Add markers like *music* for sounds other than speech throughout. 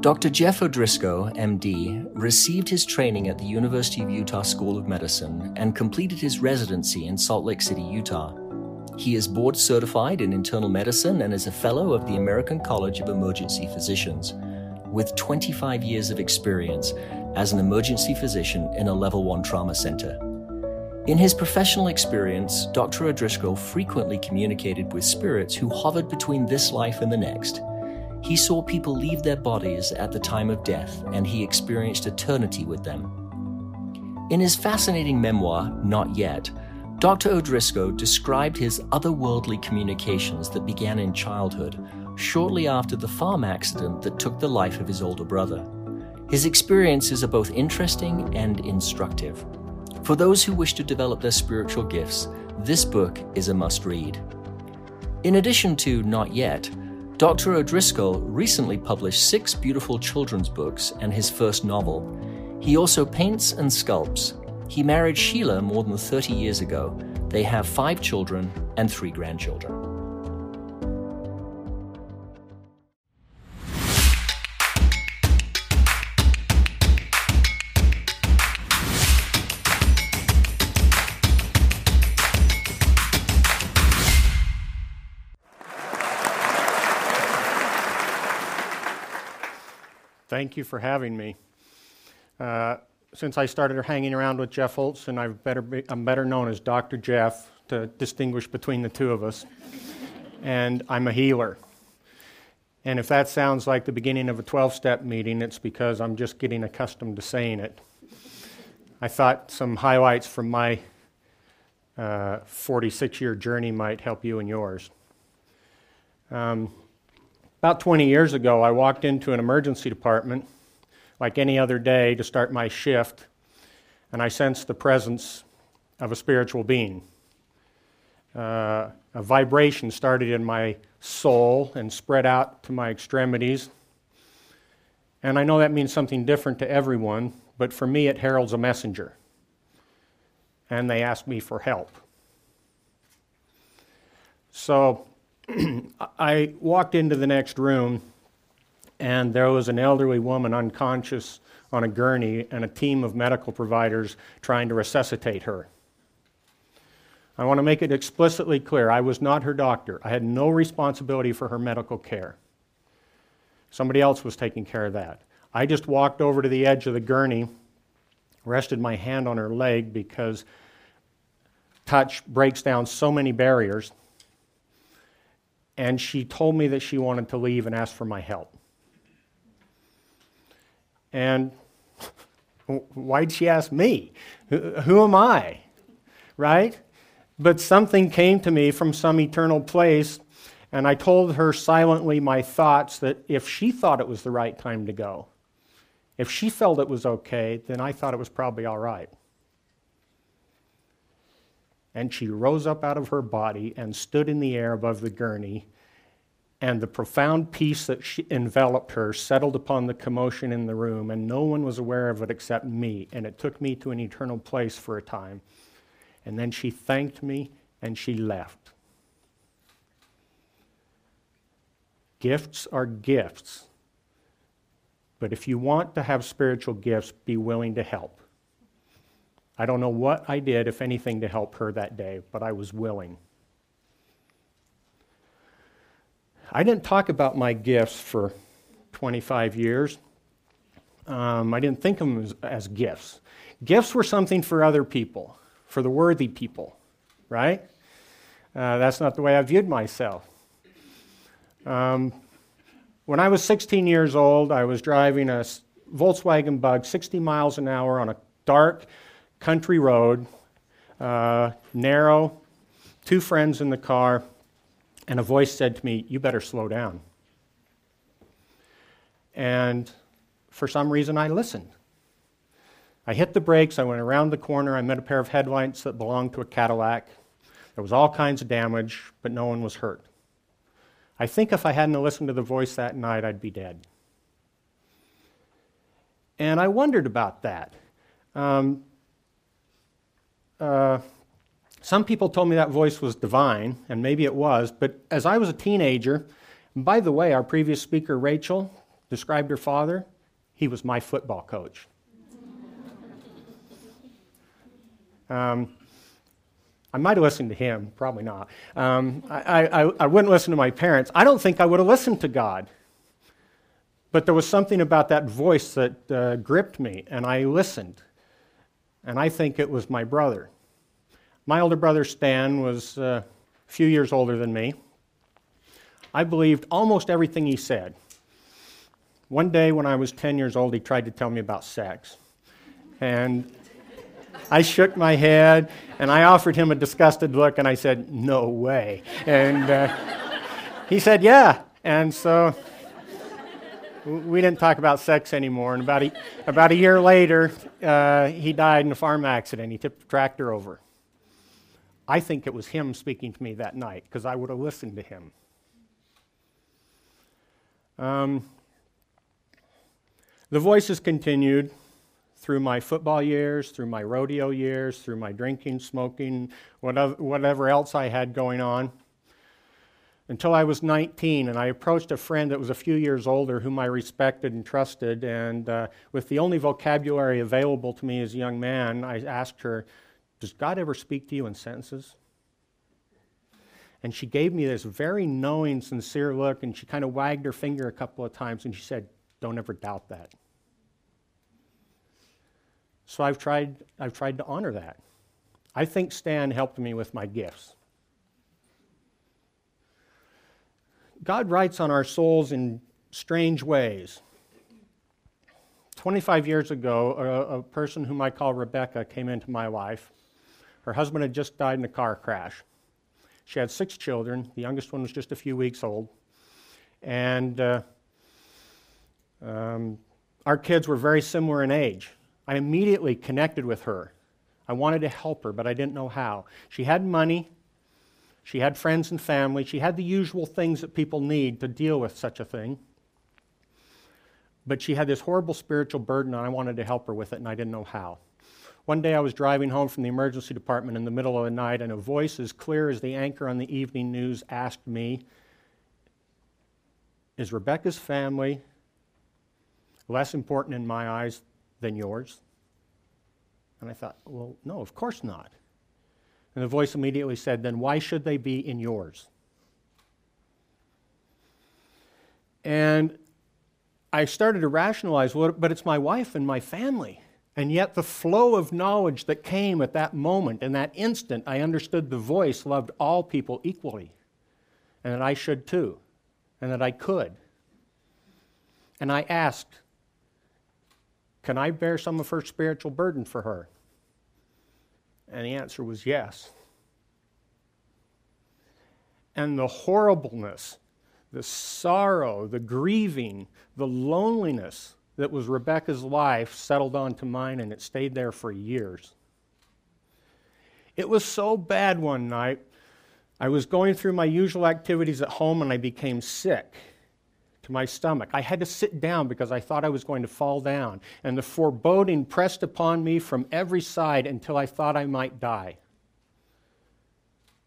Dr. Jeff O'Driscoll, MD, received his training at the University of Utah School of Medicine and completed his residency in Salt Lake City, Utah. He is board certified in internal medicine and is a fellow of the American College of Emergency Physicians, with 25 years of experience as an emergency physician in a level 1 trauma center. In his professional experience, Dr. O'Driscoll frequently communicated with spirits who hovered between this life and the next he saw people leave their bodies at the time of death, and he experienced eternity with them. In his fascinating memoir, Not Yet, Dr. O'Driscoll described his otherworldly communications that began in childhood, shortly after the farm accident that took the life of his older brother. His experiences are both interesting and instructive. For those who wish to develop their spiritual gifts, this book is a must read. In addition to Not Yet, Dr. O'Driscoll recently published six beautiful children's books and his first novel. He also paints and sculpts. He married Sheila more than 30 years ago. They have five children and three grandchildren. Thank you for having me. Uh, since I started hanging around with Jeff Olson, I've better be, I'm better known as Dr. Jeff to distinguish between the two of us. and I'm a healer. And if that sounds like the beginning of a 12 step meeting, it's because I'm just getting accustomed to saying it. I thought some highlights from my 46 uh, year journey might help you and yours. Um, about 20 years ago, I walked into an emergency department like any other day to start my shift, and I sensed the presence of a spiritual being. Uh, a vibration started in my soul and spread out to my extremities. And I know that means something different to everyone, but for me, it heralds a messenger. And they asked me for help. So *clears throat* I walked into the next room, and there was an elderly woman unconscious on a gurney and a team of medical providers trying to resuscitate her. I want to make it explicitly clear I was not her doctor. I had no responsibility for her medical care. Somebody else was taking care of that. I just walked over to the edge of the gurney, rested my hand on her leg because touch breaks down so many barriers and she told me that she wanted to leave and ask for my help. And *laughs* why'd she ask me? Who am I? Right? But something came to me from some eternal place, and I told her silently my thoughts that if she thought it was the right time to go, if she felt it was okay, then I thought it was probably all right. And she rose up out of her body and stood in the air above the gurney. And the profound peace that enveloped her settled upon the commotion in the room, and no one was aware of it except me. And it took me to an eternal place for a time. And then she thanked me and she left. Gifts are gifts. But if you want to have spiritual gifts, be willing to help. I don't know what I did, if anything, to help her that day, but I was willing. I didn't talk about my gifts for 25 years. Um, I didn't think of them as, as gifts. Gifts were something for other people, for the worthy people, right? Uh, that's not the way I viewed myself. Um, when I was 16 years old, I was driving a Volkswagen Bug 60 miles an hour on a dark, country road, uh, narrow, two friends in the car, and a voice said to me, You better slow down. And for some reason, I listened. I hit the brakes, I went around the corner, I met a pair of headlights that belonged to a Cadillac. There was all kinds of damage, but no one was hurt. I think if I hadn't listened to the voice that night, I'd be dead. And I wondered about that. Um, uh, some people told me that voice was divine, and maybe it was, but as I was a teenager, by the way, our previous speaker, Rachel, described her father, he was my football coach. *laughs* Um, I might have listened to him, probably not. Um, I, I, I wouldn't listen to my parents. I don't think I would have listened to God. But there was something about that voice that uh, gripped me, and I listened. And I think it was my brother. My older brother, Stan, was uh, a few years older than me. I believed almost everything he said. One day when I was 10 years old, he tried to tell me about sex. And I shook my head and I offered him a disgusted look and I said, No way. And uh, he said, Yeah. And so we didn't talk about sex anymore. And about a, about a year later, uh, he died in a farm accident. He tipped a tractor over. I think it was him speaking to me that night because I would have listened to him. Um, the voices continued through my football years, through my rodeo years, through my drinking, smoking, whatever, whatever else I had going on, until I was 19. And I approached a friend that was a few years older whom I respected and trusted. And uh, with the only vocabulary available to me as a young man, I asked her, Does God ever speak to you in sentences? And she gave me this very knowing, sincere look, and she kind of wagged her finger a couple of times, and she said, Don't ever doubt that. So I've tried, I've tried to honor that. I think Stan helped me with my gifts. God writes on our souls in strange ways. 25 years ago, a, a, person whom I call Rebecca came into my life. Her husband had just died in a car crash. She had six children. The youngest one was just a few weeks old. And uh, um, our kids were very similar in age. I immediately connected with her. I wanted to help her, but I didn't know how. She had money, she had friends and family, she had the usual things that people need to deal with such a thing. But she had this horrible spiritual burden, and I wanted to help her with it, and I didn't know how. One day I was driving home from the emergency department in the middle of the night, and a voice as clear as the anchor on the evening news asked me, Is Rebecca's family less important in my eyes than yours? And I thought, well, no, of course not. And the voice immediately said, then why should they be in yours? And I started to rationalize, well, but it's my wife and my family. And yet, the flow of knowledge that came at that moment, in that instant, I understood the voice loved all people equally, and that I should too, and that I could. And I asked, can I bear some of her spiritual burden for her? And the answer was yes. And the horribleness, the sorrow, the grieving, the loneliness that was Rebecca's life settled onto mine, and it stayed there for years. It was so bad one night. I was going through my usual activities at home and I became sick to my stomach. I had to sit down because I thought I was going to fall down, and the foreboding pressed upon me from every side until I thought I might die.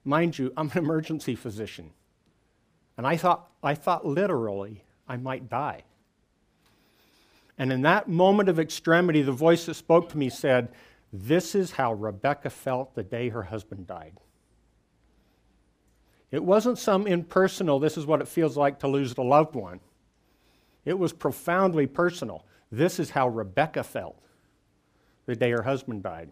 Mind you, I'm an emergency physician, and I thought, I thought literally I might die. And in that moment of extremity, the voice that spoke to me said, This is how Rebecca felt the day her husband died. It wasn't some impersonal, this is what it feels like to lose a loved one. It was profoundly personal. This is how Rebecca felt the day her husband died.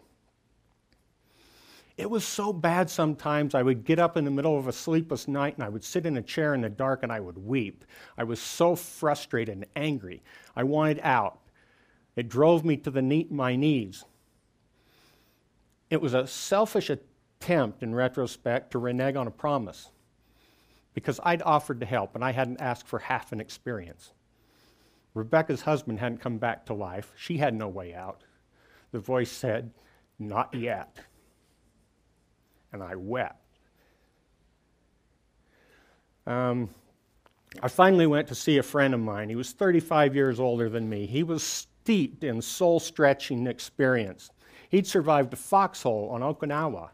It was so bad sometimes I would get up in the middle of a sleepless night and I would sit in a chair in the dark and I would weep. I was so frustrated and angry. I wanted out. It drove me to knee, my knees. It was a selfish attempt, in retrospect, to renege on a promise because I'd offered to help and I hadn't asked for half an experience. Rebecca's husband hadn't come back to life. She had no way out. The voice said, Not yet. And I wept. Um, I finally went to see a friend of mine. He was 35 years older than me. He was steeped in soul stretching experience. He'd survived a foxhole on Okinawa.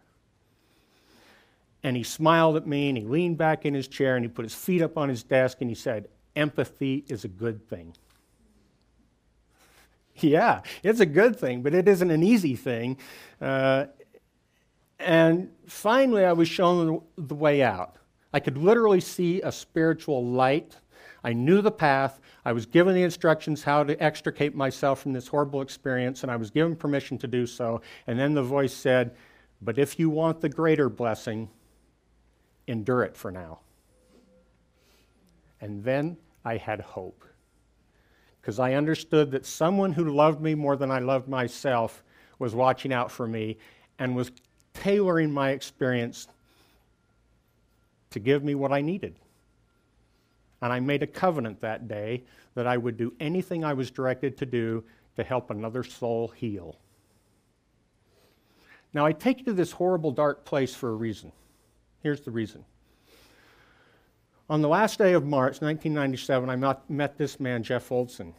And he smiled at me and he leaned back in his chair and he put his feet up on his desk and he said, Empathy is a good thing. *laughs* yeah, it's a good thing, but it isn't an easy thing. Uh, and finally, I was shown the way out. I could literally see a spiritual light. I knew the path. I was given the instructions how to extricate myself from this horrible experience, and I was given permission to do so. And then the voice said, But if you want the greater blessing, endure it for now. And then I had hope. Because I understood that someone who loved me more than I loved myself was watching out for me and was tailoring my experience to give me what I needed. And I made a covenant that day that I would do anything I was directed to do to help another soul heal. Now, I take you to this horrible, dark place for a reason. Here's the reason. On the last day of March 1997, I met this man, Jeff Olson.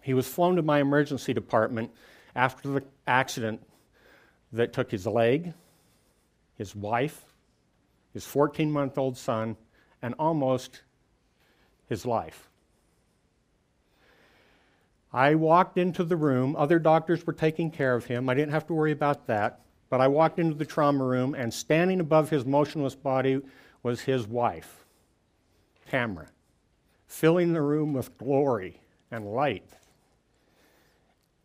He was flown to my emergency department after the accident that took his leg, his wife, his 14 month old son, and almost his life. I walked into the room. Other doctors were taking care of him. I didn't have to worry about that. But I walked into the trauma room, and standing above his motionless body was his wife, Tamara, filling the room with glory and light.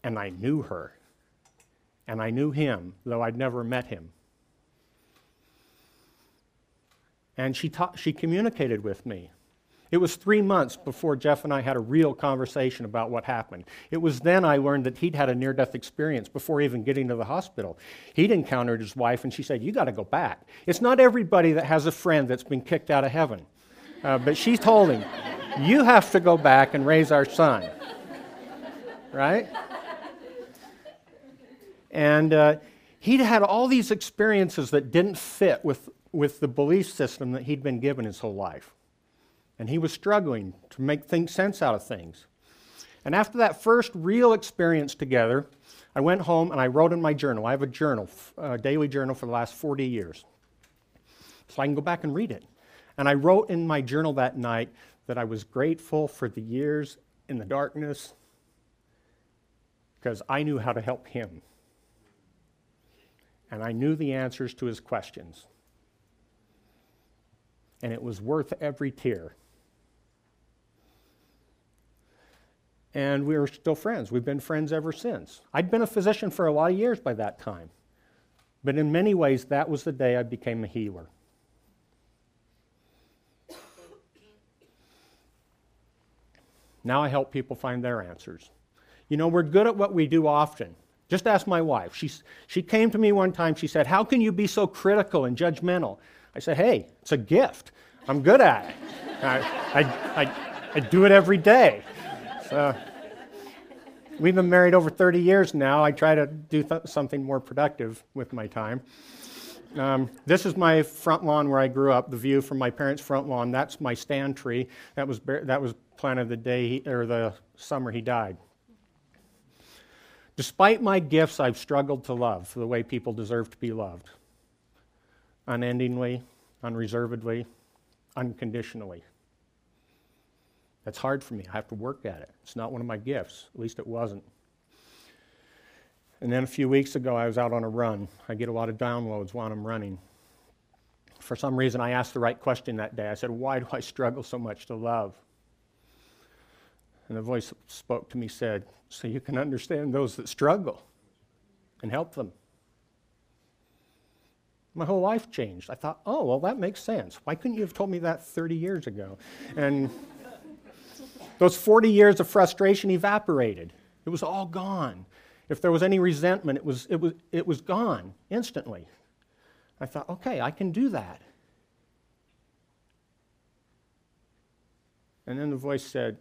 And I knew her and I knew him, though I'd never met him. And she, ta- she communicated with me. It was three months before Jeff and I had a real conversation about what happened. It was then I learned that he'd had a near death experience before even getting to the hospital. He'd encountered his wife, and she said, You got to go back. It's not everybody that has a friend that's been kicked out of heaven. Uh, but she told him, You have to go back and raise our son. Right? And uh, he'd had all these experiences that didn't fit with, with the belief system that he'd been given his whole life. And he was struggling to make things, sense out of things. And after that first real experience together, I went home and I wrote in my journal. I have a journal, a daily journal for the last 40 years. So I can go back and read it. And I wrote in my journal that night that I was grateful for the years in the darkness because I knew how to help him and I knew the answers to his questions. And it was worth every tear. And we were still friends. We've been friends ever since. I'd been a physician for a lot of years by that time. But in many ways, that was the day I became a healer. Now I help people find their answers. You know, we're good at what we do often. Just ask my wife. She, she came to me one time. She said, How can you be so critical and judgmental? I said, Hey, it's a gift. I'm good at it. I, I, I, I, do it every day. So, we've been married over 30 years now. I try to do th- something more productive with my time. Um, this is my front lawn where I grew up. The view from my parents' front lawn. That's my Stan tree. That was that was planted the day he, or the summer he died. Despite my gifts, I've struggled to love the way people deserve to be loved unendingly, unreservedly, unconditionally. That's hard for me. I have to work at it. It's not one of my gifts. At least it wasn't. And then a few weeks ago, I was out on a run. I get a lot of downloads while I'm running. For some reason, I asked the right question that day. I said, Why do I struggle so much to love? And the voice spoke to me said, So you can understand those that struggle and help them. My whole life changed. I thought, oh, well, that makes sense. Why couldn't you have told me that 30 years ago? And those 40 years of frustration evaporated. It was all gone. If there was any resentment, it was, it was, it was gone instantly. I thought, okay, I can do that. And then the voice said,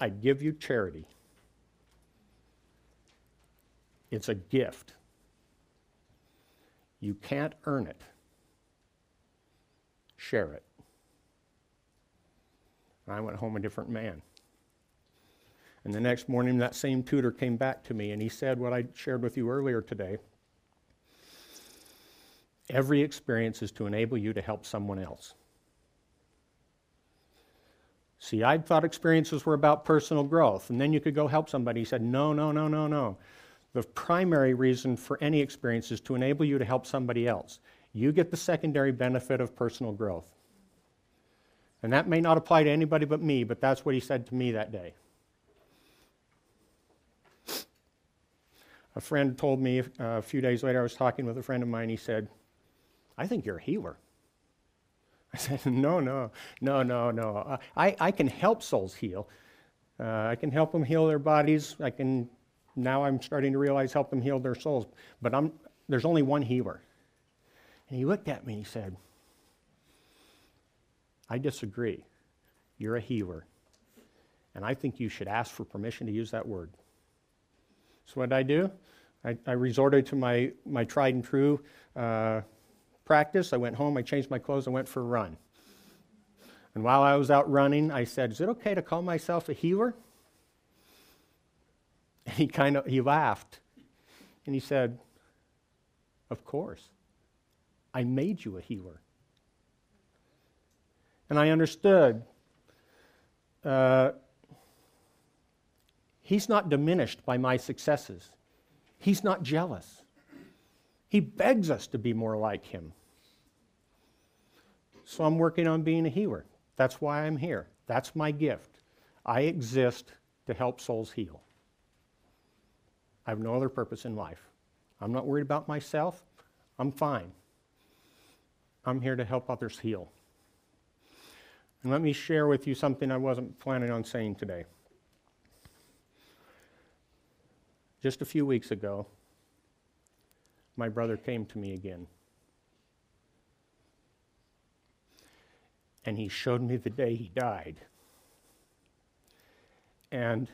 I give you charity. It's a gift. You can't earn it. Share it. And I went home a different man. And the next morning, that same tutor came back to me and he said what I shared with you earlier today. Every experience is to enable you to help someone else. See, I thought experiences were about personal growth, and then you could go help somebody. He said, No, no, no, no, no. The primary reason for any experience is to enable you to help somebody else. You get the secondary benefit of personal growth. And that may not apply to anybody but me, but that's what he said to me that day. A friend told me uh, a few days later, I was talking with a friend of mine, he said, I think you're a healer. *laughs* I said, No, no, no, no, no. I, I can help souls heal. Uh, I can help them heal their bodies. I can, now I'm starting to realize, help them heal their souls. But I'm, there's only one healer. And he looked at me and he said, I disagree. You're a healer. And I think you should ask for permission to use that word. So, what did I do? I, I resorted to my, my tried and true uh, practice. I went home, I changed my clothes, I went for a run. And while I was out running, I said, Is it okay to call myself a healer? And he kind of he laughed. And he said, Of course. I made you a healer. And I understood uh, he's not diminished by my successes. He's not jealous. He begs us to be more like him. So I'm working on being a healer. That's why I'm here. That's my gift. I exist to help souls heal. I have no other purpose in life. I'm not worried about myself. I'm fine. I'm here to help others heal. And let me share with you something I wasn't planning on saying today. Just a few weeks ago, my brother came to me again. And he showed me the day he died. And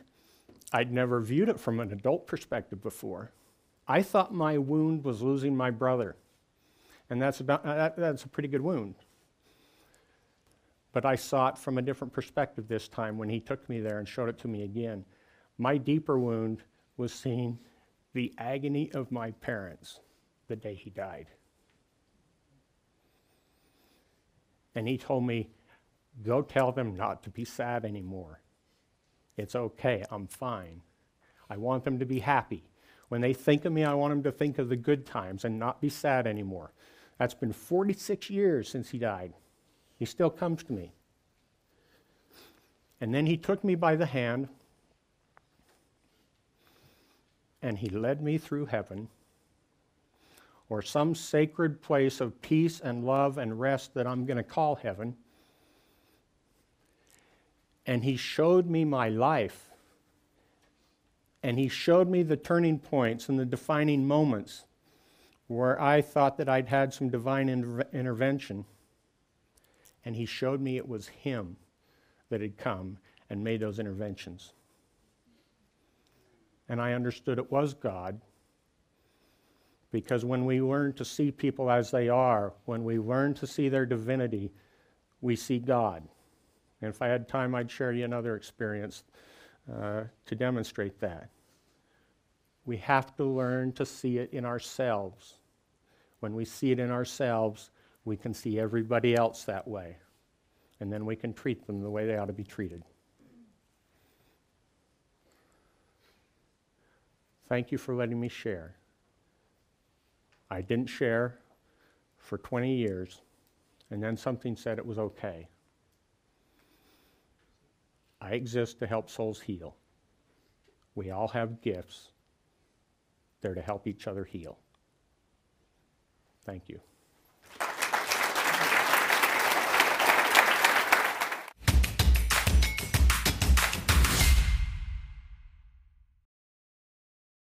I'd never viewed it from an adult perspective before. I thought my wound was losing my brother. And that's, about, that, that's a pretty good wound. But I saw it from a different perspective this time when he took me there and showed it to me again. My deeper wound was seeing the agony of my parents the day he died. And he told me, Go tell them not to be sad anymore. It's okay, I'm fine. I want them to be happy. When they think of me, I want them to think of the good times and not be sad anymore. That's been 46 years since he died. He still comes to me. And then he took me by the hand and he led me through heaven or some sacred place of peace and love and rest that I'm going to call heaven. And he showed me my life. And he showed me the turning points and the defining moments where I thought that I'd had some divine inter- intervention. And he showed me it was him that had come and made those interventions. And I understood it was God because when we learn to see people as they are, when we learn to see their divinity, we see God. And if I had time, I'd share you another experience uh, to demonstrate that. We have to learn to see it in ourselves. When we see it in ourselves, we can see everybody else that way. And then we can treat them the way they ought to be treated. Thank you for letting me share. I didn't share for 20 years, and then something said it was okay. I exist to help souls heal. We all have gifts. They're to help each other heal. Thank you.